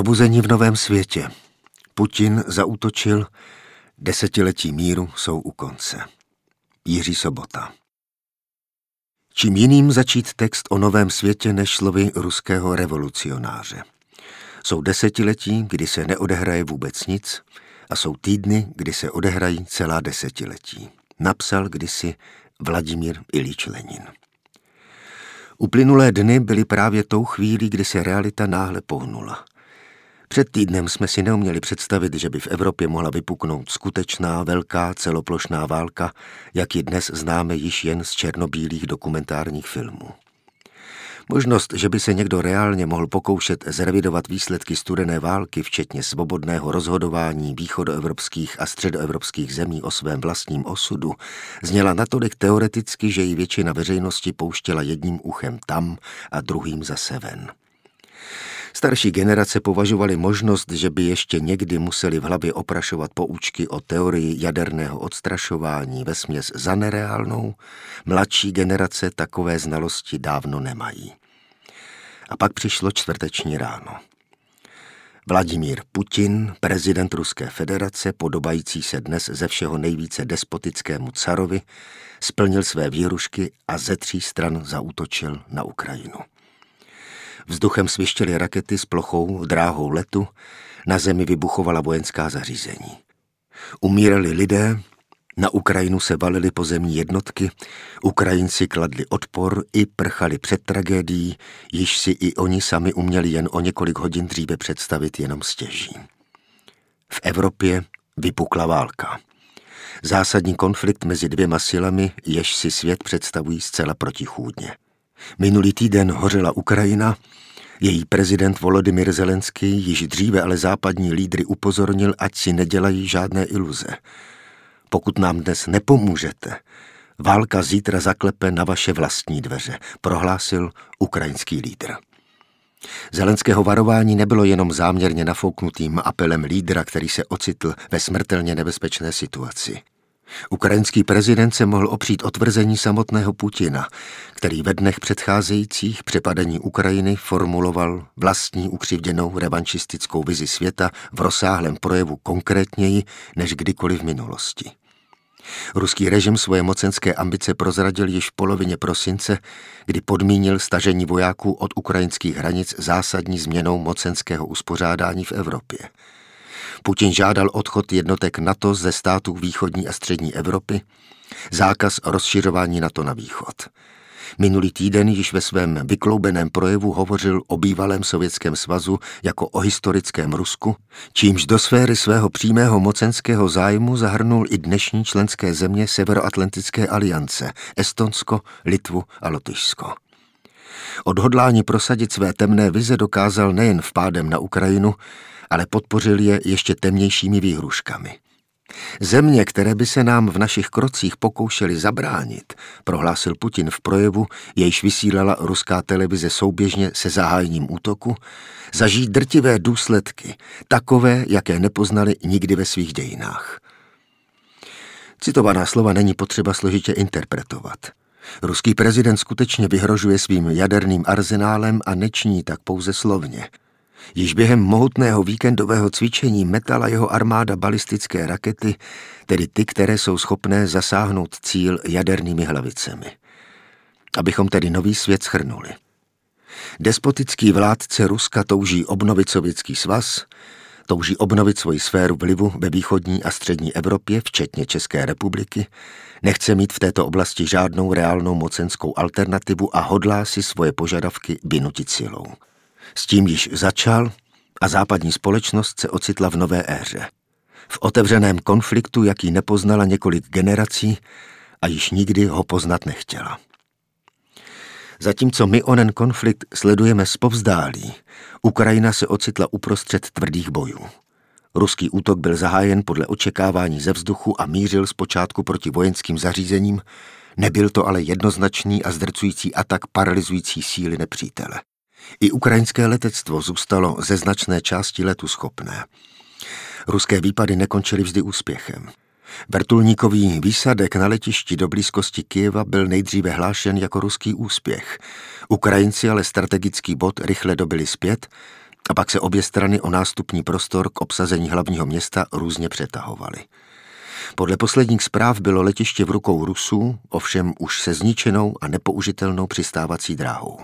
Probuzení v novém světě. Putin zautočil, desetiletí míru jsou u konce. Jiří Sobota. Čím jiným začít text o novém světě než slovy ruského revolucionáře. Jsou desetiletí, kdy se neodehraje vůbec nic, a jsou týdny, kdy se odehrají celá desetiletí. Napsal kdysi Vladimír Ilíč Lenin. Uplynulé dny byly právě tou chvílí, kdy se realita náhle pohnula. Před týdnem jsme si neuměli představit, že by v Evropě mohla vypuknout skutečná, velká, celoplošná válka, jak ji dnes známe již jen z černobílých dokumentárních filmů. Možnost, že by se někdo reálně mohl pokoušet zrevidovat výsledky studené války, včetně svobodného rozhodování východoevropských a středoevropských zemí o svém vlastním osudu, zněla natolik teoreticky, že ji většina veřejnosti pouštěla jedním uchem tam a druhým zase ven. Starší generace považovali možnost, že by ještě někdy museli v hlavě oprašovat poučky o teorii jaderného odstrašování ve směs za nereálnou, mladší generace takové znalosti dávno nemají. A pak přišlo čtvrteční ráno. Vladimír Putin, prezident Ruské federace, podobající se dnes ze všeho nejvíce despotickému carovi, splnil své výrušky a ze tří stran zaútočil na Ukrajinu. Vzduchem svištěly rakety s plochou dráhou letu, na zemi vybuchovala vojenská zařízení. Umírali lidé, na Ukrajinu se valily pozemní jednotky, Ukrajinci kladli odpor i prchali před tragédií, již si i oni sami uměli jen o několik hodin dříve představit jenom stěží. V Evropě vypukla válka. Zásadní konflikt mezi dvěma silami, jež si svět představují zcela protichůdně. Minulý týden hořela Ukrajina, její prezident Volodymyr Zelenský již dříve ale západní lídry upozornil, ať si nedělají žádné iluze. Pokud nám dnes nepomůžete, válka zítra zaklepe na vaše vlastní dveře, prohlásil ukrajinský lídr. Zelenského varování nebylo jenom záměrně nafouknutým apelem lídra, který se ocitl ve smrtelně nebezpečné situaci. Ukrajinský prezident se mohl opřít o tvrzení samotného Putina, který ve dnech předcházejících přepadení Ukrajiny formuloval vlastní ukřivděnou revanšistickou vizi světa v rozsáhlém projevu konkrétněji než kdykoliv v minulosti. Ruský režim svoje mocenské ambice prozradil již v polovině prosince, kdy podmínil stažení vojáků od ukrajinských hranic zásadní změnou mocenského uspořádání v Evropě. Putin žádal odchod jednotek NATO ze států východní a střední Evropy, zákaz rozšiřování NATO na východ. Minulý týden již ve svém vykloubeném projevu hovořil o bývalém Sovětském svazu jako o historickém Rusku, čímž do sféry svého přímého mocenského zájmu zahrnul i dnešní členské země Severoatlantické aliance Estonsko, Litvu a Lotyšsko. Odhodlání prosadit své temné vize dokázal nejen vpádem na Ukrajinu, ale podpořil je ještě temnějšími výhruškami. Země, které by se nám v našich krocích pokoušeli zabránit, prohlásil Putin v projevu, jejž vysílala ruská televize souběžně se zahájením útoku, zažijí drtivé důsledky, takové, jaké nepoznali nikdy ve svých dějinách. Citovaná slova není potřeba složitě interpretovat. Ruský prezident skutečně vyhrožuje svým jaderným arzenálem a nečiní tak pouze slovně – Již během mohutného víkendového cvičení metala jeho armáda balistické rakety, tedy ty, které jsou schopné zasáhnout cíl jadernými hlavicemi. Abychom tedy nový svět schrnuli. Despotický vládce Ruska touží obnovit sovětský svaz, touží obnovit svoji sféru vlivu ve východní a střední Evropě, včetně České republiky, nechce mít v této oblasti žádnou reálnou mocenskou alternativu a hodlá si svoje požadavky vynutit silou. S tím již začal a západní společnost se ocitla v nové éře. V otevřeném konfliktu, jaký nepoznala několik generací a již nikdy ho poznat nechtěla. Zatímco my onen konflikt sledujeme zpovzdálí, Ukrajina se ocitla uprostřed tvrdých bojů. Ruský útok byl zahájen podle očekávání ze vzduchu a mířil zpočátku proti vojenským zařízením, nebyl to ale jednoznačný a zdrcující atak paralyzující síly nepřítele. I ukrajinské letectvo zůstalo ze značné části letu schopné. Ruské výpady nekončily vždy úspěchem. Vrtulníkový výsadek na letišti do blízkosti Kijeva byl nejdříve hlášen jako ruský úspěch. Ukrajinci ale strategický bod rychle dobili zpět A pak se obě strany o nástupní prostor k obsazení hlavního města různě přetahovaly. Podle posledních zpráv bylo letiště v rukou Rusů, ovšem už se zničenou a nepoužitelnou přistávací dráhou.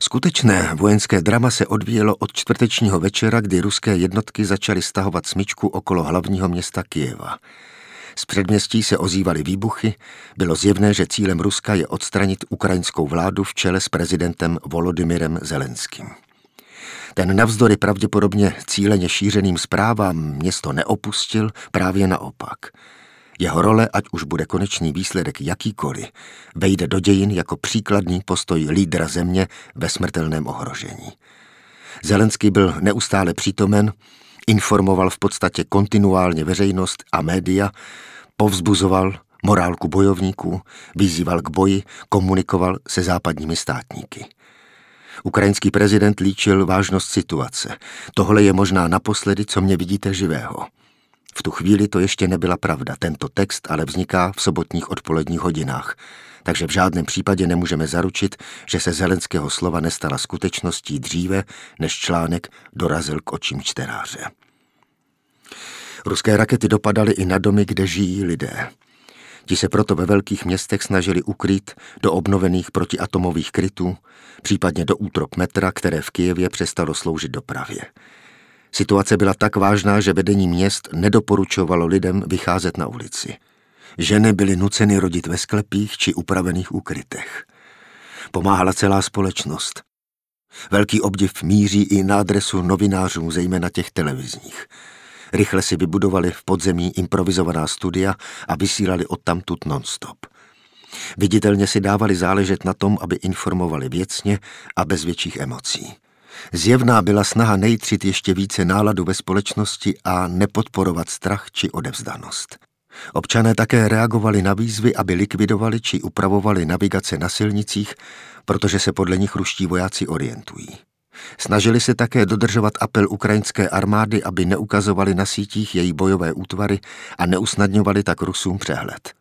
Skutečné vojenské drama se odvíjelo od čtvrtečního večera, kdy ruské jednotky začaly stahovat smyčku okolo hlavního města Kijeva. Z předměstí se ozývaly výbuchy, bylo zjevné, že cílem Ruska je odstranit ukrajinskou vládu v čele s prezidentem Volodymyrem Zelenským. Ten navzdory pravděpodobně cíleně šířeným zprávám město neopustil, právě naopak. Jeho role, ať už bude konečný výsledek jakýkoliv, vejde do dějin jako příkladný postoj lídra země ve smrtelném ohrožení. Zelenský byl neustále přítomen, informoval v podstatě kontinuálně veřejnost a média, povzbuzoval morálku bojovníků, vyzýval k boji, komunikoval se západními státníky. Ukrajinský prezident líčil vážnost situace. Tohle je možná naposledy, co mě vidíte živého. V tu chvíli to ještě nebyla pravda. Tento text ale vzniká v sobotních odpoledních hodinách. Takže v žádném případě nemůžeme zaručit, že se Zelenského slova nestala skutečností dříve, než článek dorazil k očím čtenáře. Ruské rakety dopadaly i na domy, kde žijí lidé. Ti se proto ve velkých městech snažili ukrýt do obnovených protiatomových krytů, případně do útrop metra, které v Kijevě přestalo sloužit dopravě. Situace byla tak vážná, že vedení měst nedoporučovalo lidem vycházet na ulici. Ženy byly nuceny rodit ve sklepích či upravených ukrytech. Pomáhala celá společnost. Velký obdiv míří i na adresu novinářů, zejména těch televizních. Rychle si vybudovali v podzemí improvizovaná studia a vysílali odtamtud non-stop. Viditelně si dávali záležet na tom, aby informovali věcně a bez větších emocí. Zjevná byla snaha nejtřit ještě více náladu ve společnosti a nepodporovat strach či odevzdanost. Občané také reagovali na výzvy, aby likvidovali či upravovali navigace na silnicích, protože se podle nich ruští vojáci orientují. Snažili se také dodržovat apel ukrajinské armády, aby neukazovali na sítích její bojové útvary a neusnadňovali tak Rusům přehled.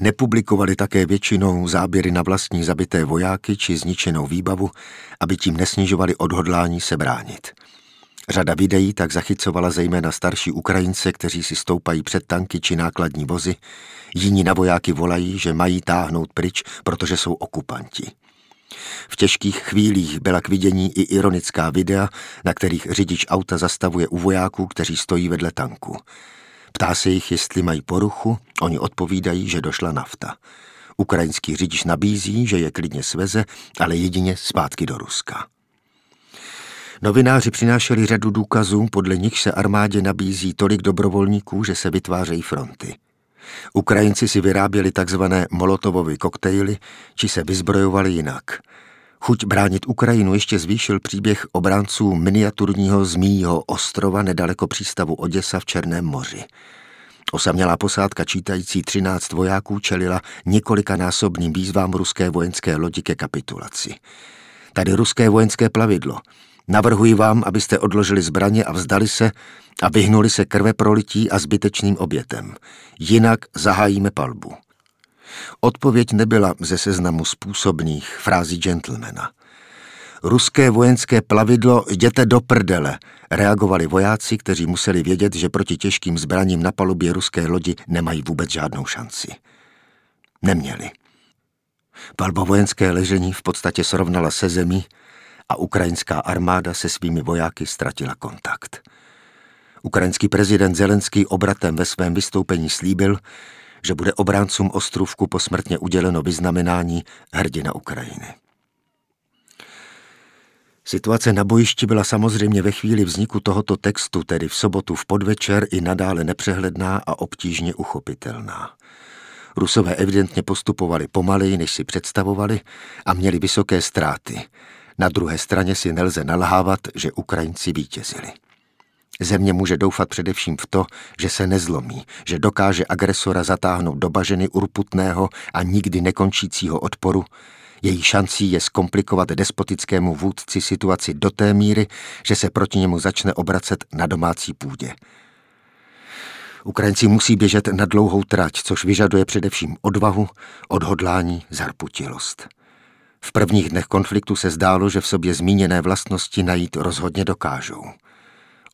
Nepublikovali také většinou záběry na vlastní zabité vojáky či zničenou výbavu, aby tím nesnižovali odhodlání se bránit. Řada videí tak zachycovala zejména starší Ukrajince, kteří si stoupají před tanky či nákladní vozy, jiní na vojáky volají, že mají táhnout pryč, protože jsou okupanti. V těžkých chvílích byla k vidění i ironická videa, na kterých řidič auta zastavuje u vojáků, kteří stojí vedle tanku. Ptá se jich, jestli mají poruchu, oni odpovídají, že došla nafta. Ukrajinský řidič nabízí, že je klidně sveze, ale jedině zpátky do Ruska. Novináři přinášeli řadu důkazů, podle nich se armádě nabízí tolik dobrovolníků, že se vytvářejí fronty. Ukrajinci si vyráběli takzvané molotovovy koktejly, či se vyzbrojovali jinak. Chuť bránit Ukrajinu ještě zvýšil příběh obránců miniaturního zmíjího ostrova nedaleko přístavu Oděsa v Černém moři. Osamělá posádka čítající 13 vojáků čelila několikanásobným výzvám ruské vojenské lodi ke kapitulaci. Tady ruské vojenské plavidlo. Navrhuji vám, abyste odložili zbraně a vzdali se a vyhnuli se krve prolití a zbytečným obětem. Jinak zahájíme palbu. Odpověď nebyla ze seznamu způsobných frází gentlemana. Ruské vojenské plavidlo jděte do prdele, reagovali vojáci, kteří museli vědět, že proti těžkým zbraním na palubě ruské lodi nemají vůbec žádnou šanci. Neměli. Palba vojenské ležení v podstatě srovnala se zemí a ukrajinská armáda se svými vojáky ztratila kontakt. Ukrajinský prezident Zelenský obratem ve svém vystoupení slíbil, že bude obráncům ostrůvku posmrtně uděleno vyznamenání hrdina Ukrajiny. Situace na bojišti byla samozřejmě ve chvíli vzniku tohoto textu, tedy v sobotu v podvečer, i nadále nepřehledná a obtížně uchopitelná. Rusové evidentně postupovali pomaleji, než si představovali a měli vysoké ztráty. Na druhé straně si nelze nalhávat, že Ukrajinci vítězili. Země může doufat především v to, že se nezlomí, že dokáže agresora zatáhnout do baženy urputného a nikdy nekončícího odporu. Její šancí je zkomplikovat despotickému vůdci situaci do té míry, že se proti němu začne obracet na domácí půdě. Ukrajinci musí běžet na dlouhou trať, což vyžaduje především odvahu, odhodlání, zarputilost. V prvních dnech konfliktu se zdálo, že v sobě zmíněné vlastnosti najít rozhodně dokážou.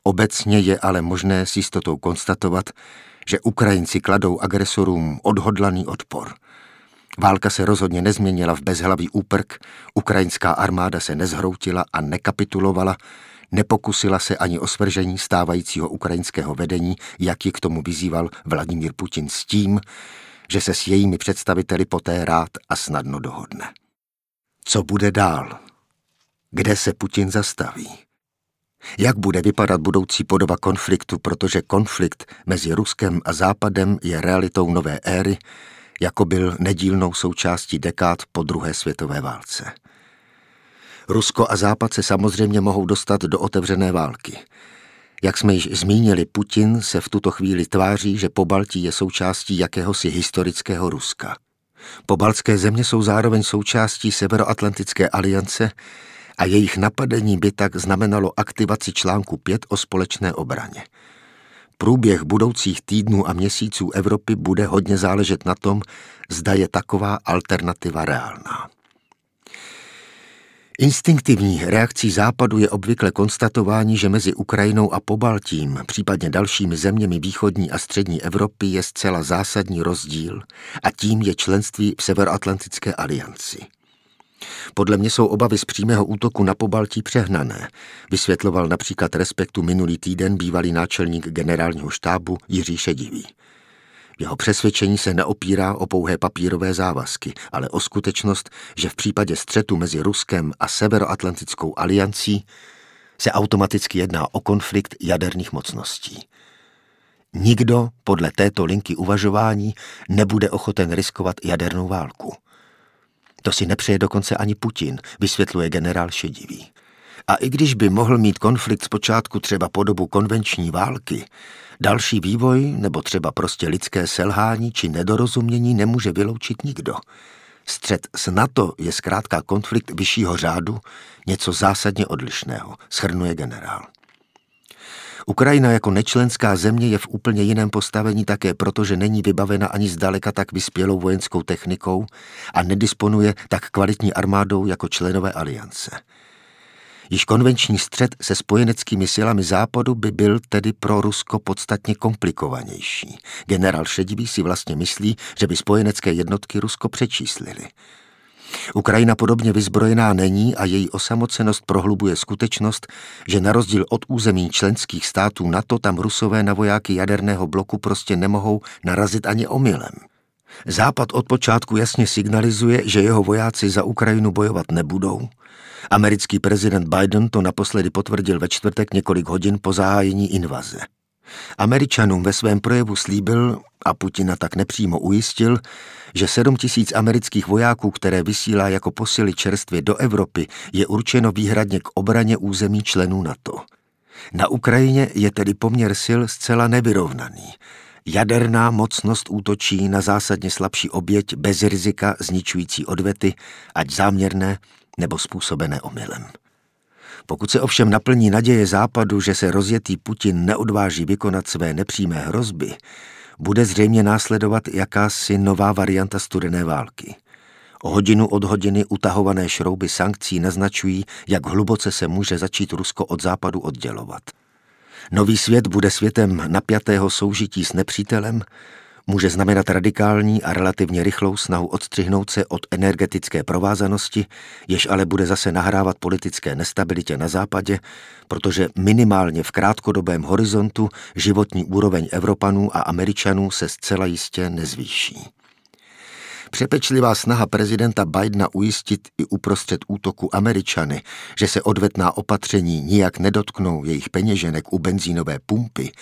Obecně je ale možné s jistotou konstatovat, že Ukrajinci kladou agresorům odhodlaný odpor. Válka se rozhodně nezměnila v bezhlavý úprk, ukrajinská armáda se nezhroutila a nekapitulovala, nepokusila se ani o svržení stávajícího ukrajinského vedení, jak ji k tomu vyzýval Vladimír Putin s tím, že se s jejími představiteli poté rád a snadno dohodne. Co bude dál? Kde se Putin zastaví? Jak bude vypadat budoucí podoba konfliktu, protože konflikt mezi Ruskem a Západem je realitou nové éry, jako byl nedílnou součástí dekád po druhé světové válce. Rusko a Západ se samozřejmě mohou dostat do otevřené války. Jak jsme již zmínili, Putin se v tuto chvíli tváří, že po Baltí je součástí jakéhosi historického Ruska. Pobaltské země jsou zároveň součástí Severoatlantické aliance a jejich napadení by tak znamenalo aktivaci článku 5 o společné obraně. Průběh budoucích týdnů a měsíců Evropy bude hodně záležet na tom, zda je taková alternativa reálná. Instinktivní reakcí Západu je obvykle konstatování, že mezi Ukrajinou a Pobaltím, případně dalšími zeměmi východní a střední Evropy je zcela zásadní rozdíl a tím je členství v Severoatlantické alianci. Podle mě jsou obavy z přímého útoku na Pobaltí přehnané, vysvětloval například Respektu minulý týden bývalý náčelník generálního štábu Jiří Šedivý. Jeho přesvědčení se neopírá o pouhé papírové závazky, ale o skutečnost, že v případě střetu mezi Ruskem a Severoatlantickou aliancí se automaticky jedná o konflikt jaderných mocností. Nikdo podle této linky uvažování nebude ochoten riskovat jadernou válku. To si nepřeje dokonce ani Putin, vysvětluje generál Šedivý. A i když by mohl mít konflikt zpočátku třeba podobu konvenční války, další vývoj nebo třeba prostě lidské selhání či nedorozumění nemůže vyloučit nikdo. Střed s NATO je zkrátka konflikt vyššího řádu, něco zásadně odlišného, schrnuje generál. Ukrajina jako nečlenská země je v úplně jiném postavení také proto, že není vybavena ani zdaleka tak vyspělou vojenskou technikou a nedisponuje tak kvalitní armádou jako členové aliance. Již konvenční střed se spojeneckými silami západu by byl tedy pro Rusko podstatně komplikovanější. Generál Šedivý si vlastně myslí, že by spojenecké jednotky Rusko přečíslili. Ukrajina podobně vyzbrojená není a její osamocenost prohlubuje skutečnost, že na rozdíl od území členských států NATO tam rusové na vojáky jaderného bloku prostě nemohou narazit ani omylem. Západ od počátku jasně signalizuje, že jeho vojáci za Ukrajinu bojovat nebudou. Americký prezident Biden to naposledy potvrdil ve čtvrtek několik hodin po zahájení invaze. Američanům ve svém projevu slíbil, a Putina tak nepřímo ujistil, že 7 tisíc amerických vojáků, které vysílá jako posily čerstvě do Evropy, je určeno výhradně k obraně území členů NATO. Na Ukrajině je tedy poměr sil zcela nevyrovnaný. Jaderná mocnost útočí na zásadně slabší oběť bez rizika zničující odvety, ať záměrné nebo způsobené omylem. Pokud se ovšem naplní naděje západu, že se rozjetý Putin neodváží vykonat své nepřímé hrozby, bude zřejmě následovat jakási nová varianta studené války. O hodinu od hodiny utahované šrouby sankcí naznačují, jak hluboce se může začít Rusko od západu oddělovat. Nový svět bude světem napjatého soužití s nepřítelem, může znamenat radikální a relativně rychlou snahu odstřihnout se od energetické provázanosti, jež ale bude zase nahrávat politické nestabilitě na západě, protože minimálně v krátkodobém horizontu životní úroveň Evropanů a Američanů se zcela jistě nezvýší. Přepečlivá snaha prezidenta Bidena ujistit i uprostřed útoku Američany, že se odvetná opatření nijak nedotknou jejich peněženek u benzínové pumpy,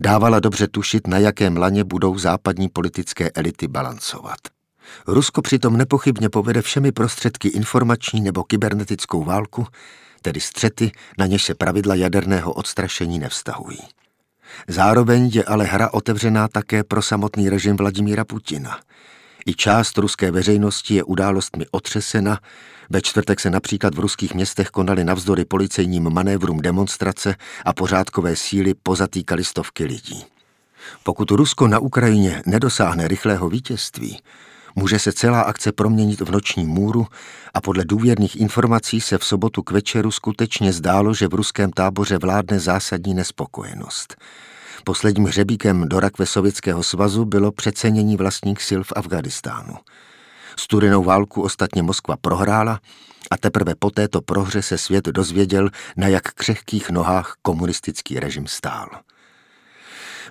dávala dobře tušit, na jakém laně budou západní politické elity balancovat. Rusko přitom nepochybně povede všemi prostředky informační nebo kybernetickou válku, tedy střety, na něž se pravidla jaderného odstrašení nevztahují. Zároveň je ale hra otevřená také pro samotný režim Vladimíra Putina – i část ruské veřejnosti je událostmi otřesena. Ve čtvrtek se například v ruských městech konaly navzdory policejním manévrům demonstrace a pořádkové síly pozatýkaly stovky lidí. Pokud Rusko na Ukrajině nedosáhne rychlého vítězství, Může se celá akce proměnit v noční můru a podle důvěrných informací se v sobotu k večeru skutečně zdálo, že v ruském táboře vládne zásadní nespokojenost. Posledním hřebíkem do rakve Sovětského svazu bylo přecenění vlastních sil v Afganistánu. Studenou válku ostatně Moskva prohrála a teprve po této prohře se svět dozvěděl, na jak křehkých nohách komunistický režim stál.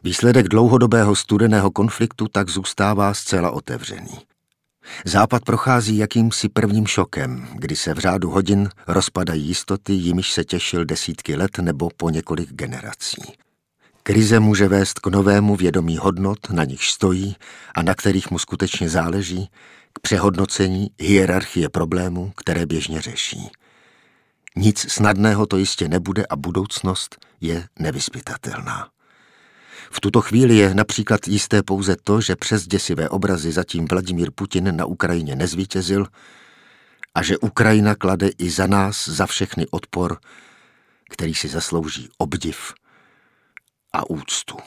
Výsledek dlouhodobého studeného konfliktu tak zůstává zcela otevřený. Západ prochází jakýmsi prvním šokem, kdy se v řádu hodin rozpadají jistoty, jimiž se těšil desítky let nebo po několik generací. Krize může vést k novému vědomí hodnot, na nich stojí a na kterých mu skutečně záleží, k přehodnocení hierarchie problémů, které běžně řeší. Nic snadného to jistě nebude a budoucnost je nevyspytatelná. V tuto chvíli je například jisté pouze to, že přes děsivé obrazy zatím Vladimír Putin na Ukrajině nezvítězil a že Ukrajina klade i za nás, za všechny odpor, který si zaslouží obdiv a úctu.